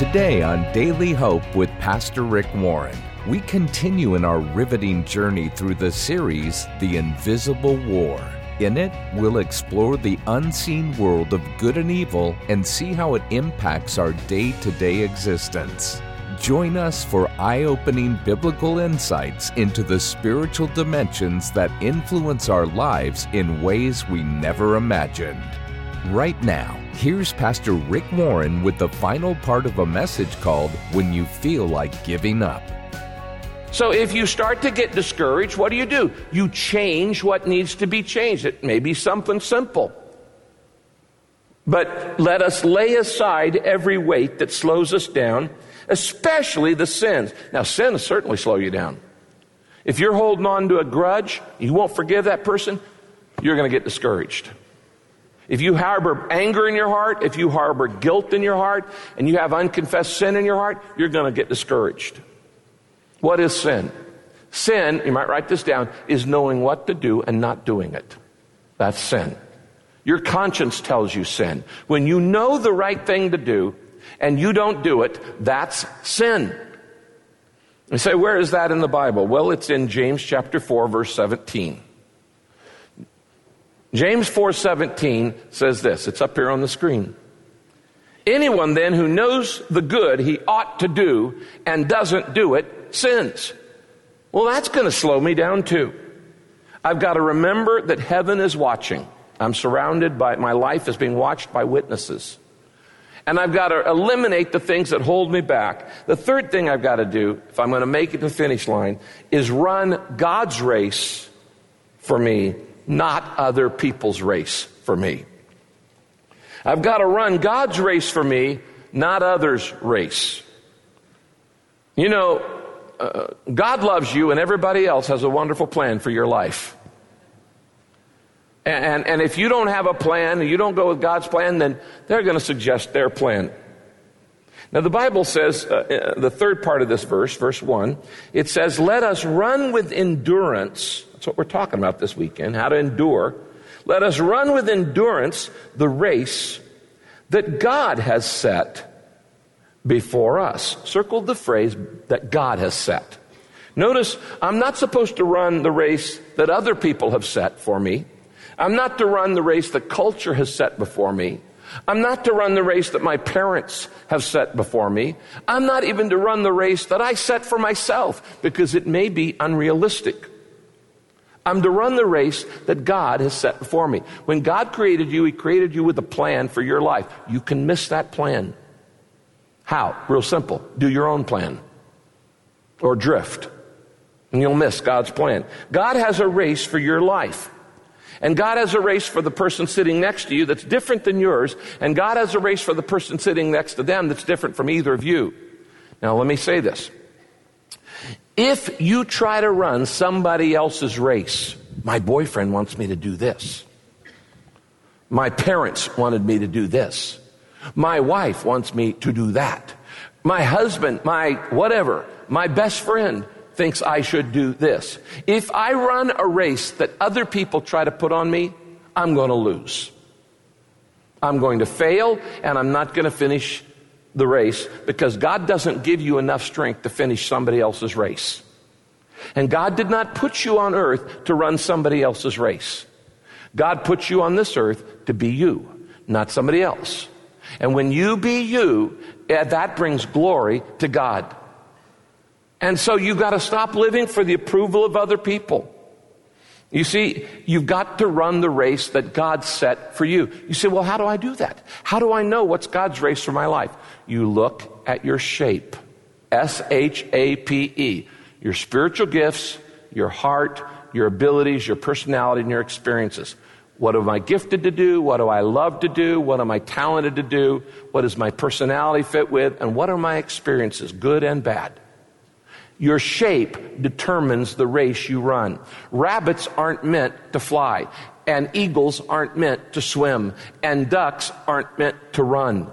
Today on Daily Hope with Pastor Rick Warren, we continue in our riveting journey through the series, The Invisible War. In it, we'll explore the unseen world of good and evil and see how it impacts our day to day existence. Join us for eye opening biblical insights into the spiritual dimensions that influence our lives in ways we never imagined. Right now, here's Pastor Rick Warren with the final part of a message called When You Feel Like Giving Up. So if you start to get discouraged, what do you do? You change what needs to be changed. It may be something simple. But let us lay aside every weight that slows us down, especially the sins. Now, sin will certainly slow you down. If you're holding on to a grudge, you won't forgive that person, you're going to get discouraged. If you harbor anger in your heart, if you harbor guilt in your heart, and you have unconfessed sin in your heart, you're going to get discouraged. What is sin? Sin, you might write this down, is knowing what to do and not doing it. That's sin. Your conscience tells you sin. When you know the right thing to do and you don't do it, that's sin. You say, where is that in the Bible? Well, it's in James chapter 4, verse 17. James 4:17 says this. It's up here on the screen. Anyone then who knows the good he ought to do and doesn't do it sins. Well, that's going to slow me down too. I've got to remember that heaven is watching. I'm surrounded by my life is being watched by witnesses. And I've got to eliminate the things that hold me back. The third thing I've got to do, if I'm going to make it to the finish line, is run God's race for me not other people's race for me. I've got to run God's race for me, not others' race. You know, uh, God loves you, and everybody else has a wonderful plan for your life. And, and, and if you don't have a plan, and you don't go with God's plan, then they're going to suggest their plan. Now, the Bible says, uh, uh, the third part of this verse, verse 1, it says, Let us run with endurance that's what we're talking about this weekend how to endure. Let us run with endurance the race that God has set before us. Circled the phrase that God has set. Notice, I'm not supposed to run the race that other people have set for me. I'm not to run the race that culture has set before me. I'm not to run the race that my parents have set before me. I'm not even to run the race that I set for myself because it may be unrealistic. I'm to run the race that God has set before me. When God created you, He created you with a plan for your life. You can miss that plan. How? Real simple. Do your own plan. Or drift. And you'll miss God's plan. God has a race for your life. And God has a race for the person sitting next to you that's different than yours. And God has a race for the person sitting next to them that's different from either of you. Now, let me say this. If you try to run somebody else's race, my boyfriend wants me to do this. My parents wanted me to do this. My wife wants me to do that. My husband, my whatever, my best friend thinks I should do this. If I run a race that other people try to put on me, I'm going to lose. I'm going to fail and I'm not going to finish the race because God doesn't give you enough strength to finish somebody else's race. And God did not put you on earth to run somebody else's race. God put you on this earth to be you, not somebody else. And when you be you, eh, that brings glory to God. And so you've got to stop living for the approval of other people. You see, you've got to run the race that God set for you. You say, well, how do I do that? How do I know what's God's race for my life? You look at your shape. S H A P E. Your spiritual gifts, your heart, your abilities, your personality, and your experiences. What am I gifted to do? What do I love to do? What am I talented to do? What does my personality fit with? And what are my experiences, good and bad? Your shape determines the race you run. Rabbits aren't meant to fly, and eagles aren't meant to swim, and ducks aren't meant to run.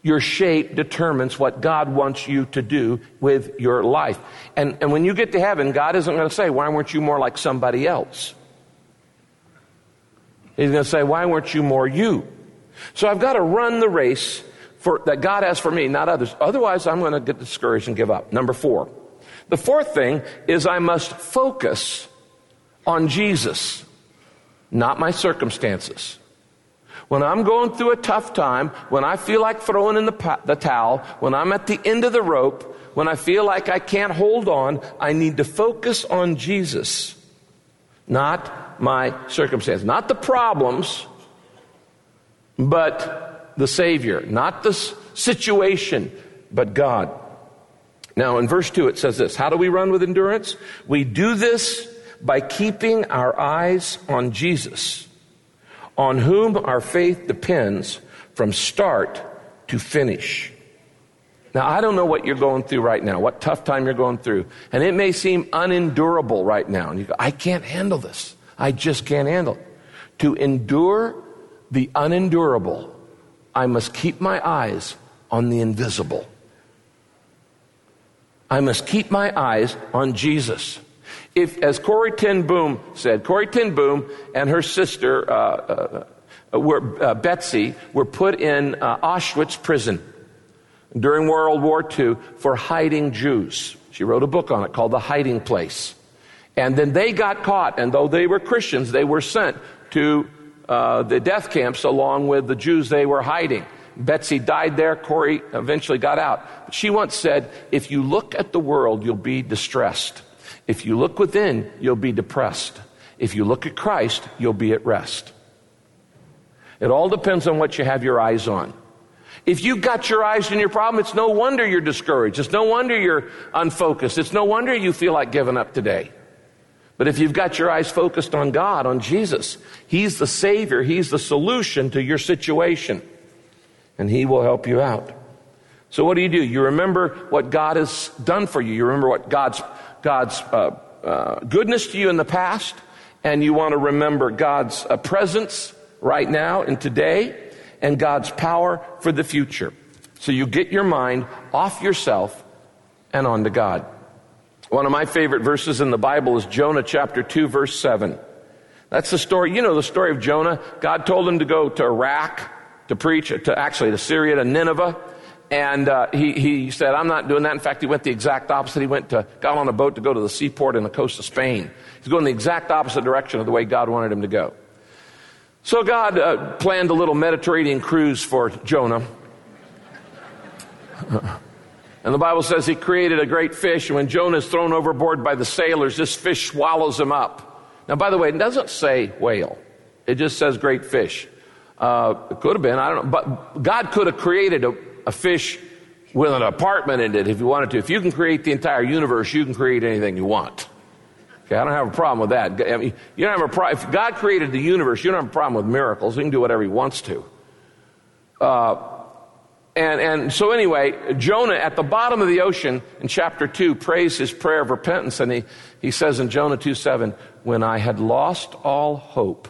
Your shape determines what God wants you to do with your life. And, and when you get to heaven, God isn't going to say, Why weren't you more like somebody else? He's going to say, Why weren't you more you? So I've got to run the race for, that God has for me, not others. Otherwise, I'm going to get discouraged and give up. Number four. The fourth thing is I must focus on Jesus, not my circumstances. When I'm going through a tough time, when I feel like throwing in the, the towel, when I'm at the end of the rope, when I feel like I can't hold on, I need to focus on Jesus, not my circumstance, not the problems, but the Savior, not the situation, but God. Now, in verse 2, it says this How do we run with endurance? We do this by keeping our eyes on Jesus, on whom our faith depends from start to finish. Now, I don't know what you're going through right now, what tough time you're going through. And it may seem unendurable right now. And you go, I can't handle this. I just can't handle it. To endure the unendurable, I must keep my eyes on the invisible. I must keep my eyes on Jesus. If, as Corrie ten Boom said, Corrie ten Boom and her sister, uh, uh, uh, were, uh, Betsie, were put in uh, Auschwitz prison during World War II for hiding Jews. She wrote a book on it called The Hiding Place. And then they got caught, and though they were Christians, they were sent to uh, the death camps along with the Jews they were hiding. Betsie died there. Corrie eventually got out. She once said, If you look at the world, you'll be distressed. If you look within, you'll be depressed. If you look at Christ, you'll be at rest. It all depends on what you have your eyes on. If you've got your eyes on your problem, it's no wonder you're discouraged. It's no wonder you're unfocused. It's no wonder you feel like giving up today. But if you've got your eyes focused on God, on Jesus, He's the Savior, He's the solution to your situation and He will help you out. So what do you do? You remember what God has done for you. You remember what God's, God's uh, uh, goodness to you in the past, and you want to remember God's uh, presence right now and today, and God's power for the future. So you get your mind off yourself and onto God. One of my favorite verses in the Bible is Jonah chapter 2 verse 7. That's the story, you know the story of Jonah. God told him to go to Iraq to preach to actually to Syria, to Nineveh. And uh, he, he said, I'm not doing that. In fact, he went the exact opposite. He went to, got on a boat to go to the seaport in the coast of Spain. He's going the exact opposite direction of the way God wanted him to go. So God uh, planned a little Mediterranean cruise for Jonah. And the Bible says he created a great fish, and when Jonah is thrown overboard by the sailors, this fish swallows him up. Now, by the way, it doesn't say whale, it just says great fish. Uh, it could have been, I don't know. But God could have created a, a fish with an apartment in it if you wanted to. If you can create the entire universe, you can create anything you want. Okay, I don't have a problem with that. I mean, you don't have a problem. If God created the universe, you don't have a problem with miracles. He can do whatever he wants to. Uh, and, and so anyway, Jonah at the bottom of the ocean in chapter 2 prays his prayer of repentance. And he, he says in Jonah 2 7, When I had lost all hope,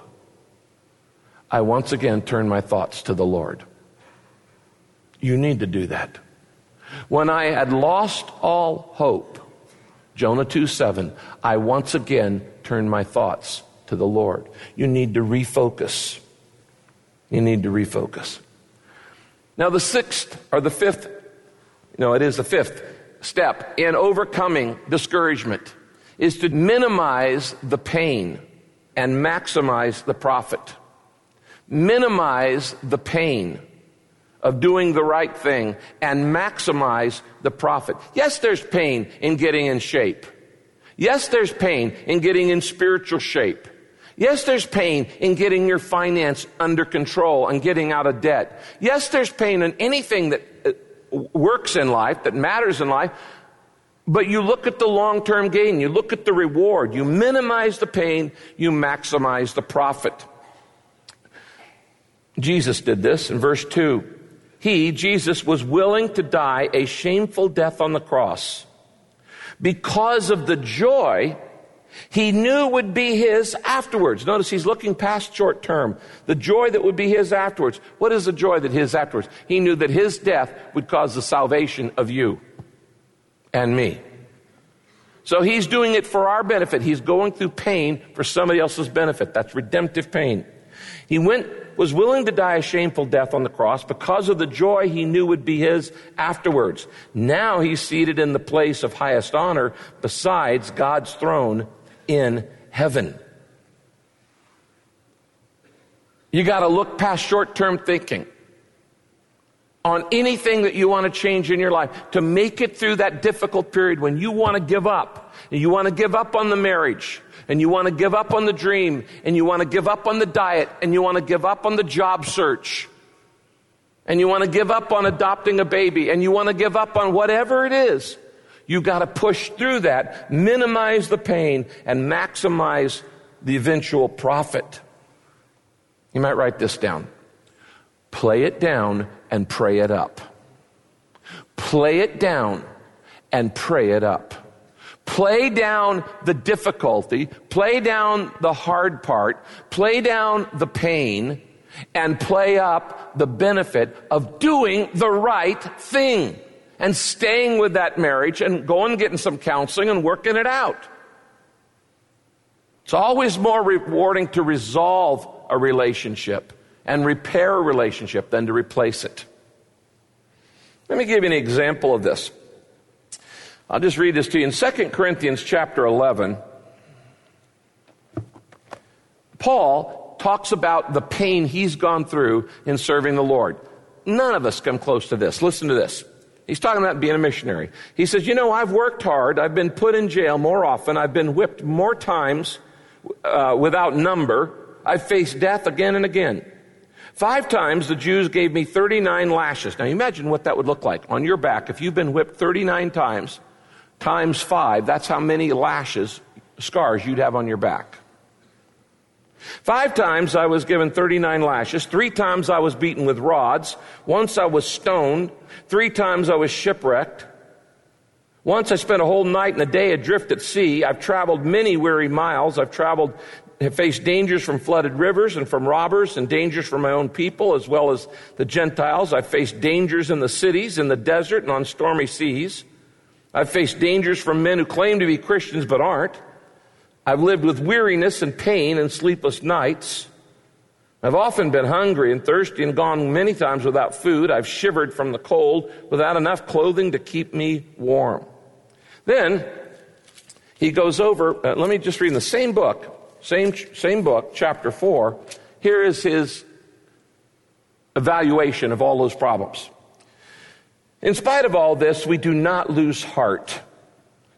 I once again turn my thoughts to the Lord. You need to do that. When I had lost all hope, Jonah 2 7, I once again turned my thoughts to the Lord. You need to refocus. You need to refocus. Now, the sixth or the fifth, no, it is the fifth step in overcoming discouragement is to minimize the pain and maximize the profit minimize the pain of doing the right thing and maximize the profit. Yes, there's pain in getting in shape. Yes, there's pain in getting in spiritual shape. Yes, there's pain in getting your finance under control and getting out of debt. Yes, there's pain in anything that uh, works in life, that matters in life. But you look at the long term gain, you look at the reward, you minimize the pain, you maximize the profit. Jesus did this in verse 2. He, Jesus, was willing to die a shameful death on the cross because of the joy he knew would be his afterwards. Notice he's looking past short term. The joy that would be his afterwards. What is the joy that his afterwards? He knew that his death would cause the salvation of you and me. So he's doing it for our benefit. He's going through pain for somebody else's benefit. That's redemptive pain. He went, was willing to die a shameful death on the cross because of the joy he knew would be his afterwards. Now he's seated in the place of highest honor besides God's throne in heaven. You got to look past short term thinking on anything that you want to change in your life to make it through that difficult period when you want to give up. And you want to give up on the marriage and you want to give up on the dream and you want to give up on the diet and you want to give up on the job search and you want to give up on adopting a baby and you want to give up on whatever it is. You got to push through that, minimize the pain and maximize the eventual profit. You might write this down. Play it down and pray it up. Play it down and pray it up. Play down the difficulty, play down the hard part, play down the pain, and play up the benefit of doing the right thing and staying with that marriage and going and getting some counseling and working it out. It's always more rewarding to resolve a relationship and repair a relationship than to replace it. Let me give you an example of this. I'll just read this to you. In 2 Corinthians chapter 11, Paul talks about the pain he's gone through in serving the Lord. None of us come close to this. Listen to this. He's talking about being a missionary. He says, You know, I've worked hard. I've been put in jail more often. I've been whipped more times uh, without number. I've faced death again and again. Five times the Jews gave me 39 lashes. Now imagine what that would look like on your back if you've been whipped 39 times times five, that's how many lashes, scars you'd have on your back. Five times I was given 39 lashes. Three times I was beaten with rods. Once I was stoned. Three times I was shipwrecked. Once I spent a whole night and a day adrift at sea. I've traveled many weary miles. I've traveled, have faced dangers from flooded rivers and from robbers and dangers from my own people as well as the Gentiles. I've faced dangers in the cities, in the desert, and on stormy seas. I've faced dangers from men who claim to be Christians but aren't. I've lived with weariness and pain and sleepless nights. I've often been hungry and thirsty and gone many times without food. I've shivered from the cold without enough clothing to keep me warm. Then he goes over, uh, let me just read in the same book, same, same book, chapter 4. Here is his evaluation of all those problems. In spite of all this, we do not lose heart.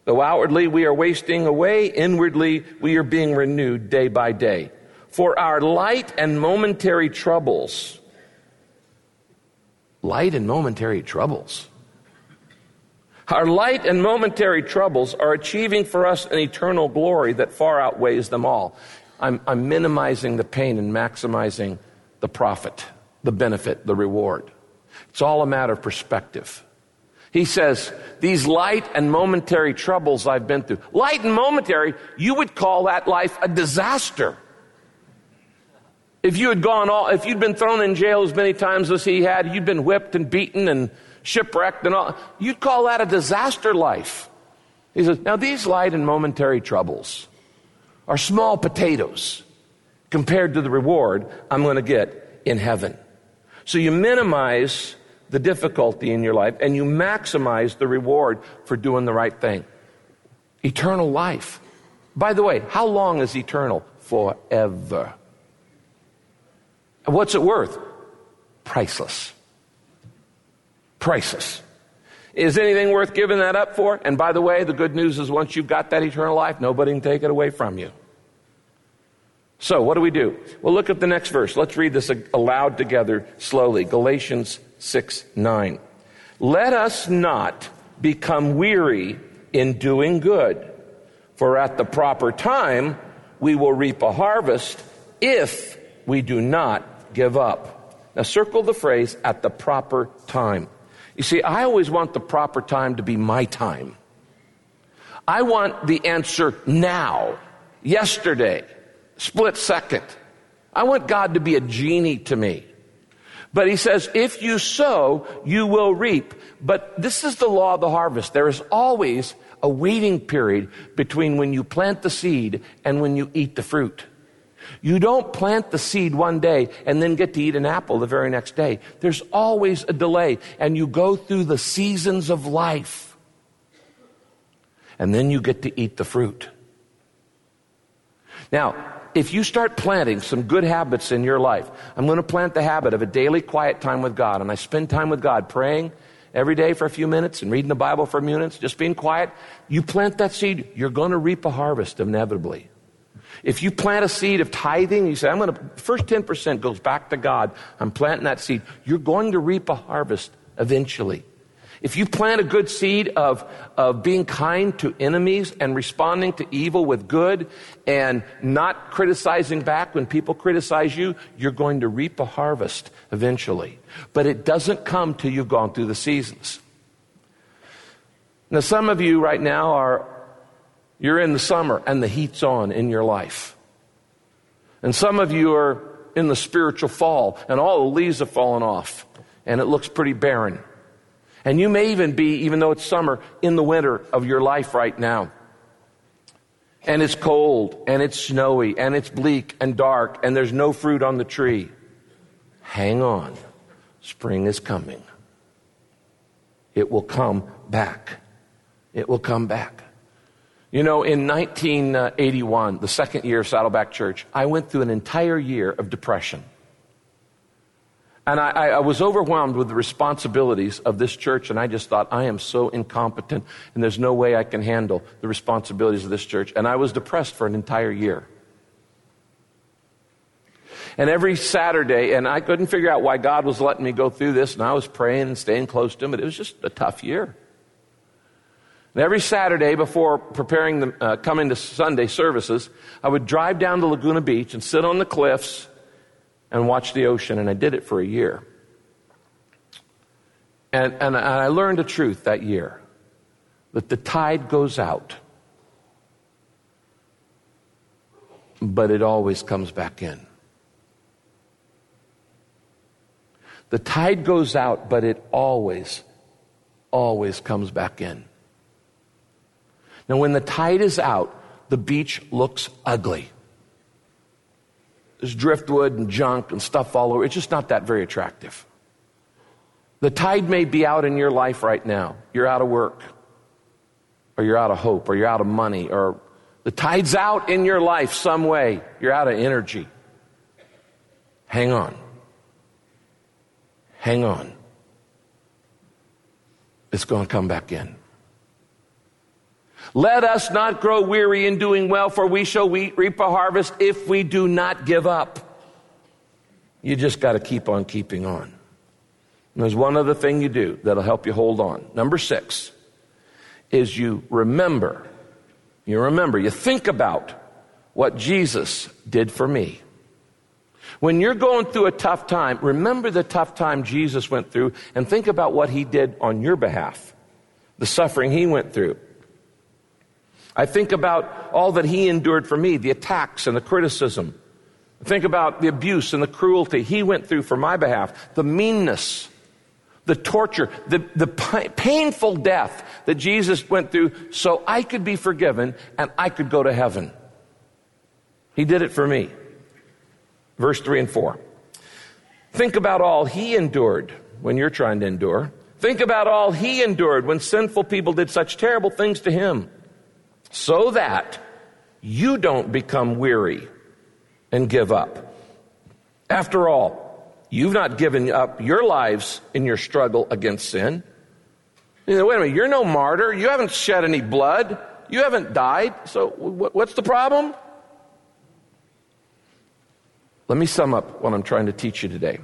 Though outwardly we are wasting away, inwardly we are being renewed day by day. For our light and momentary troubles, light and momentary troubles, our light and momentary troubles are achieving for us an eternal glory that far outweighs them all. I'm, I'm minimizing the pain and maximizing the profit, the benefit, the reward. It's all a matter of perspective. He says, these light and momentary troubles I've been through. Light and momentary, you would call that life a disaster. If you had gone all, if you'd been thrown in jail as many times as he had, you'd been whipped and beaten and shipwrecked and all, you'd call that a disaster life. He says, now these light and momentary troubles are small potatoes compared to the reward I'm going to get in heaven. So you minimize the difficulty in your life and you maximize the reward for doing the right thing. Eternal life. By the way, how long is eternal? Forever. What's it worth? Priceless. Priceless. Is anything worth giving that up for? And by the way, the good news is once you've got that eternal life, nobody can take it away from you. So, what do we do? Well, look at the next verse. Let's read this aloud together slowly. Galatians 6 9. Let us not become weary in doing good, for at the proper time we will reap a harvest if we do not give up. Now, circle the phrase at the proper time. You see, I always want the proper time to be my time. I want the answer now, yesterday, split second. I want God to be a genie to me. But he says, if you sow, you will reap. But this is the law of the harvest. There is always a waiting period between when you plant the seed and when you eat the fruit. You don't plant the seed one day and then get to eat an apple the very next day. There's always a delay, and you go through the seasons of life. And then you get to eat the fruit. Now, if you start planting some good habits in your life, I'm going to plant the habit of a daily quiet time with God, and I spend time with God praying every day for a few minutes and reading the Bible for a few minutes, just being quiet. You plant that seed, you're going to reap a harvest inevitably. If you plant a seed of tithing, you say, I'm going to, first 10% goes back to God. I'm planting that seed. You're going to reap a harvest eventually. If you plant a good seed of, of being kind to enemies and responding to evil with good and not criticizing back when people criticize you, you're going to reap a harvest eventually. But it doesn't come till you've gone through the seasons. Now, some of you right now are, you're in the summer and the heat's on in your life. And some of you are in the spiritual fall and all the leaves have fallen off and it looks pretty barren. And you may even be, even though it's summer, in the winter of your life right now. And it's cold, and it's snowy, and it's bleak and dark, and there's no fruit on the tree. Hang on. Spring is coming. It will come back. It will come back. You know, in 1981, the second year of Saddleback Church, I went through an entire year of depression. And I, I, was overwhelmed with the responsibilities of this church, and I just thought, I am so incompetent, and there's no way I can handle the responsibilities of this church. And I was depressed for an entire year. And every Saturday, and I couldn't figure out why God was letting me go through this, and I was praying and staying close to Him, but it was just a tough year. And every Saturday before preparing the, uh, coming to Sunday services, I would drive down to Laguna Beach and sit on the cliffs and watch the ocean, and I did it for a year. And, and I learned a truth that year that the tide goes out, but it always comes back in. The tide goes out, but it always, always comes back in. Now, when the tide is out, the beach looks ugly. There's driftwood and junk and stuff all over. It's just not that very attractive. The tide may be out in your life right now. You're out of work, or you're out of hope, or you're out of money, or the tide's out in your life some way. You're out of energy. Hang on. Hang on. It's going to come back in. Let us not grow weary in doing well, for we shall reap a harvest if we do not give up. You just got to keep on keeping on. And there's one other thing you do that'll help you hold on. Number six is you remember. You remember, you think about what Jesus did for me. When you're going through a tough time, remember the tough time Jesus went through and think about what he did on your behalf, the suffering he went through. I think about all that he endured for me, the attacks and the criticism. I think about the abuse and the cruelty he went through for my behalf, the meanness, the torture, the, the painful death that Jesus went through so I could be forgiven and I could go to heaven. He did it for me. Verse 3 and 4. Think about all he endured when you're trying to endure. Think about all he endured when sinful people did such terrible things to him so that you don't become weary and give up. After all, you've not given up your lives in your struggle against sin. You know, wait a minute, you're no martyr. You haven't shed any blood. You haven't died. So what's the problem? Let me sum up what I'm trying to teach you today.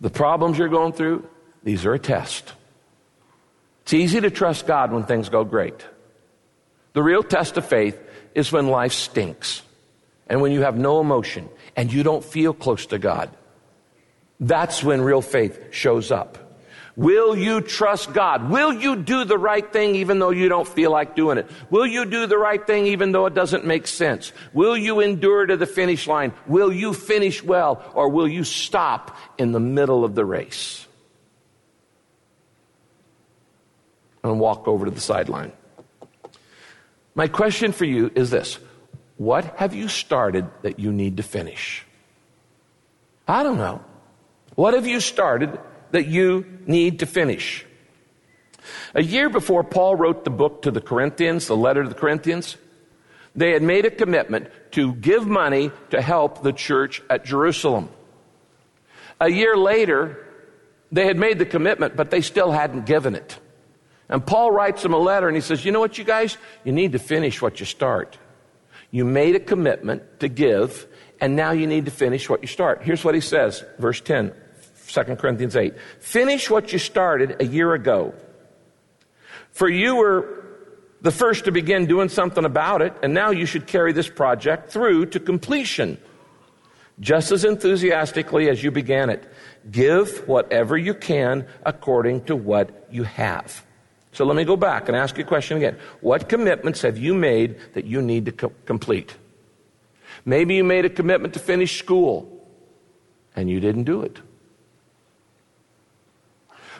The problems you're going through, these are a test. It's easy to trust God when things go great. The real test of faith is when life stinks and when you have no emotion and you don't feel close to God. That's when real faith shows up. Will you trust God? Will you do the right thing even though you don't feel like doing it? Will you do the right thing even though it doesn't make sense? Will you endure to the finish line? Will you finish well or will you stop in the middle of the race and walk over to the sideline? My question for you is this What have you started that you need to finish? I don't know. What have you started that you need to finish? A year before Paul wrote the book to the Corinthians, the letter to the Corinthians, they had made a commitment to give money to help the church at Jerusalem. A year later, they had made the commitment, but they still hadn't given it. And Paul writes them a letter and he says, You know what, you guys? You need to finish what you start. You made a commitment to give, and now you need to finish what you start. Here's what he says, verse 10, 2 Corinthians 8. Finish what you started a year ago. For you were the first to begin doing something about it, and now you should carry this project through to completion just as enthusiastically as you began it. Give whatever you can according to what you have. So let me go back and ask you a question again. What commitments have you made that you need to co- complete? Maybe you made a commitment to finish school and you didn't do it.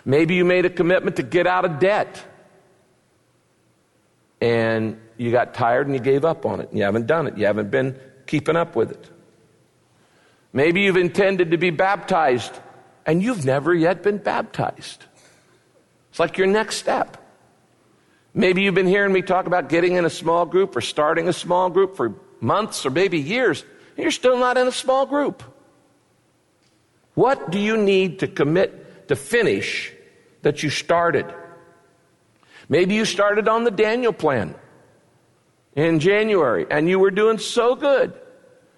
Maybe you made a commitment to get out of debt and you got tired and you gave up on it. You haven't done it. You haven't been keeping up with it. Maybe you've intended to be baptized and you've never yet been baptized. It's like your next step. Maybe you've been hearing me talk about getting in a small group or starting a small group for months or maybe years, and you're still not in a small group. What do you need to commit to finish that you started? Maybe you started on the Daniel plan in January and you were doing so good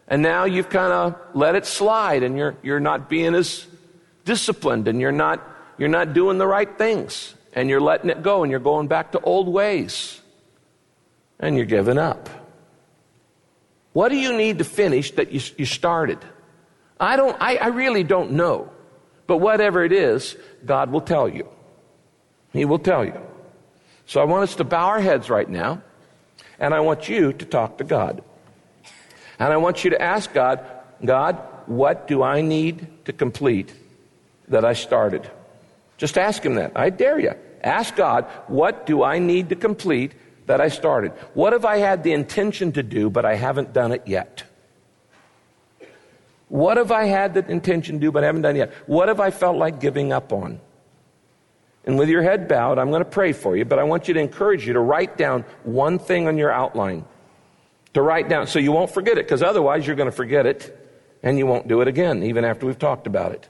and now you've kind of let it slide and you're, you're not being as disciplined and you're not, you're not doing the right things and you're letting it go and you're going back to old ways and you're giving up. What do you need to finish that you, you started? I don't, I, I really don't know. But whatever it is, God will tell you. He will tell you. So I want us to bow our heads right now, and I want you to talk to God. And I want you to ask God, God, what do I need to complete that I started? Just ask Him that. I dare you. Ask God, what do I need to complete that I started? What have I had the intention to do, but I haven't done it yet? What have I had the intention to do, but I haven't done it yet? What have I felt like giving up on? And with your head bowed, I'm going to pray for you, but I want you to encourage you to write down one thing on your outline to write down so you won't forget it, because otherwise you're going to forget it and you won't do it again, even after we've talked about it.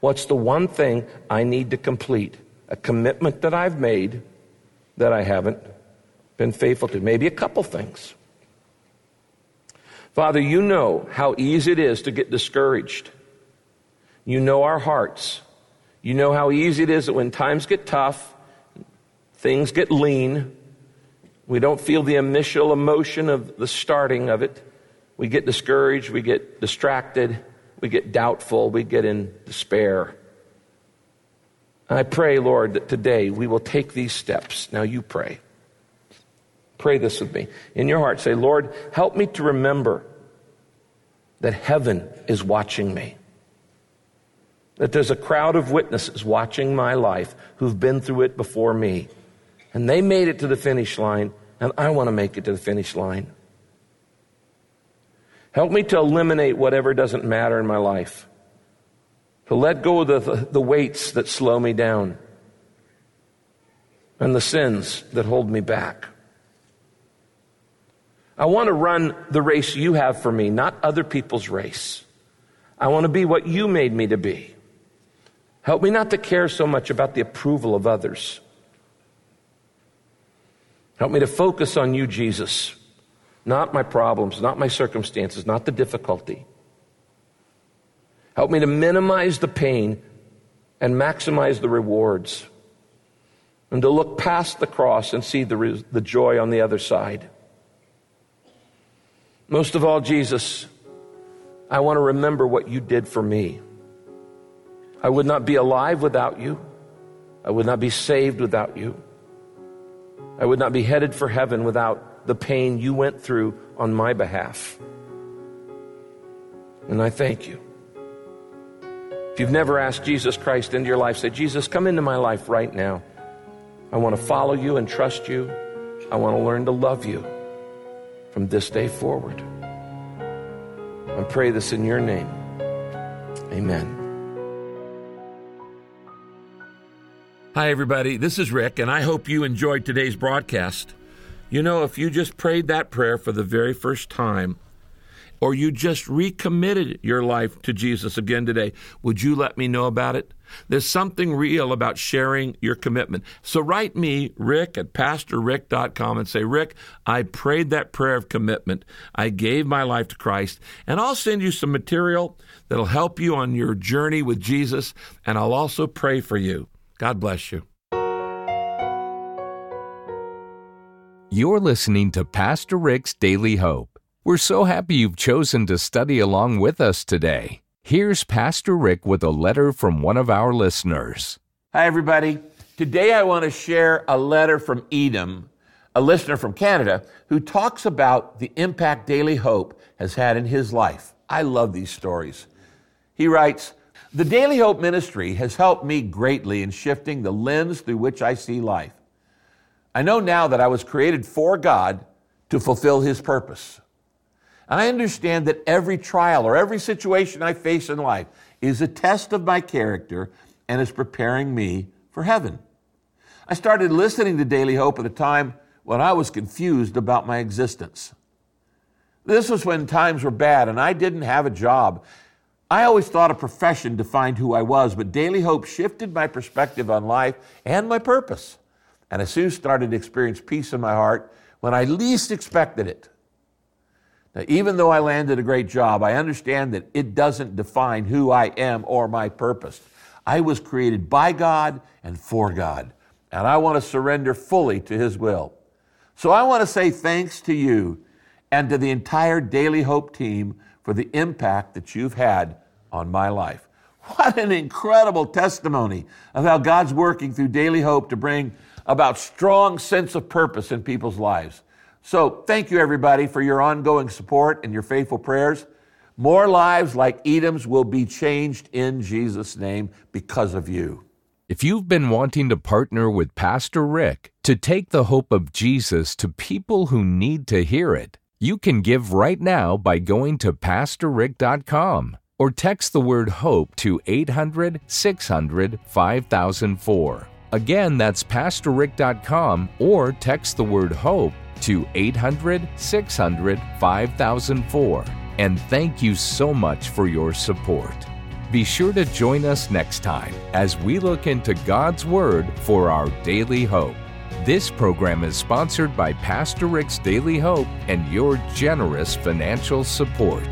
What's the one thing I need to complete? A commitment that I've made that I haven't been faithful to. Maybe a couple things. Father, you know how easy it is to get discouraged. You know our hearts. You know how easy it is that when times get tough, things get lean, we don't feel the initial emotion of the starting of it. We get discouraged, we get distracted, we get doubtful, we get in despair. I pray, Lord, that today we will take these steps. Now you pray. Pray this with me. In your heart, say, Lord, help me to remember that heaven is watching me. That there's a crowd of witnesses watching my life who've been through it before me. And they made it to the finish line, and I want to make it to the finish line. Help me to eliminate whatever doesn't matter in my life, to let go of the, the weights that slow me down and the sins that hold me back. I want to run the race you have for me, not other people's race. I want to be what you made me to be. Help me not to care so much about the approval of others Help me to focus on you, Jesus, not my problems, not my circumstances, not the difficulty. Help me to minimize the pain and maximize the rewards, and to look past the cross and see the, the joy on the other side. Most of all, Jesus, I want to remember what you did for me. I would not be alive without you. I would not be saved without you. I would not be headed for heaven without the pain you went through on my behalf. And I thank you. If you've never asked Jesus Christ into your life, say, Jesus, come into my life right now. I want to follow you and trust you. I want to learn to love you. from this day forward. I pray this in your name. Amen. Hi, everybody. This is Rick, and I hope you enjoyed today's broadcast. You know, if you just prayed that prayer for the very first time, or you just recommitted your life to Jesus again today, would you let me know about it? There's something real about sharing your commitment. So write me, Rick at PastorRick.com, and say, Rick, I prayed that prayer of commitment. I gave my life to Christ, and I'll send you some material that'll help you on your journey with Jesus, and I'll also pray for you. God bless you. You're listening to Pastor Rick's Daily Hope. We're so happy you've chosen to study along with us today. Here's Pastor Rick with a letter from one of our listeners. Hi, everybody. Today I want to share a letter from Edom, a listener from Canada, who talks about the impact Daily Hope has had in his life. I love these stories. He writes, The Daily Hope ministry has helped me greatly in shifting the lens through which I see life. I know now that I was created for God to fulfill His purpose. And I understand that every trial or every situation I face in life is a test of my character and is preparing me for heaven. I started listening to Daily Hope at a time when I was confused about my existence. This was when times were bad and I didn't have a job. I always thought a profession defined who I was, but Daily Hope shifted my perspective on life and my purpose. And I soon started to experience peace in my heart when I least expected it. Now, even though I landed a great job, I understand that it doesn't define who I am or my purpose. I was created by God and for God, and I want to surrender fully to His will. So I want to say thanks to you and to the entire Daily Hope team for the impact that you've had on my life. What an incredible testimony of how God's working through Daily Hope to bring about strong sense of purpose in people's lives. So, thank you everybody for your ongoing support and your faithful prayers. More lives like Edom's will be changed in Jesus' name because of you. If you've been wanting to partner with Pastor Rick to take the hope of Jesus to people who need to hear it, you can give right now by going to PastorRick.com or text the word HOPE to 800 600 5004. Again, that's PastorRick.com or text the word HOPE to 800 600 5004. And thank you so much for your support. Be sure to join us next time as we look into God's Word for our daily hope. This program is sponsored by Pastor Rick's Daily Hope and your generous financial support.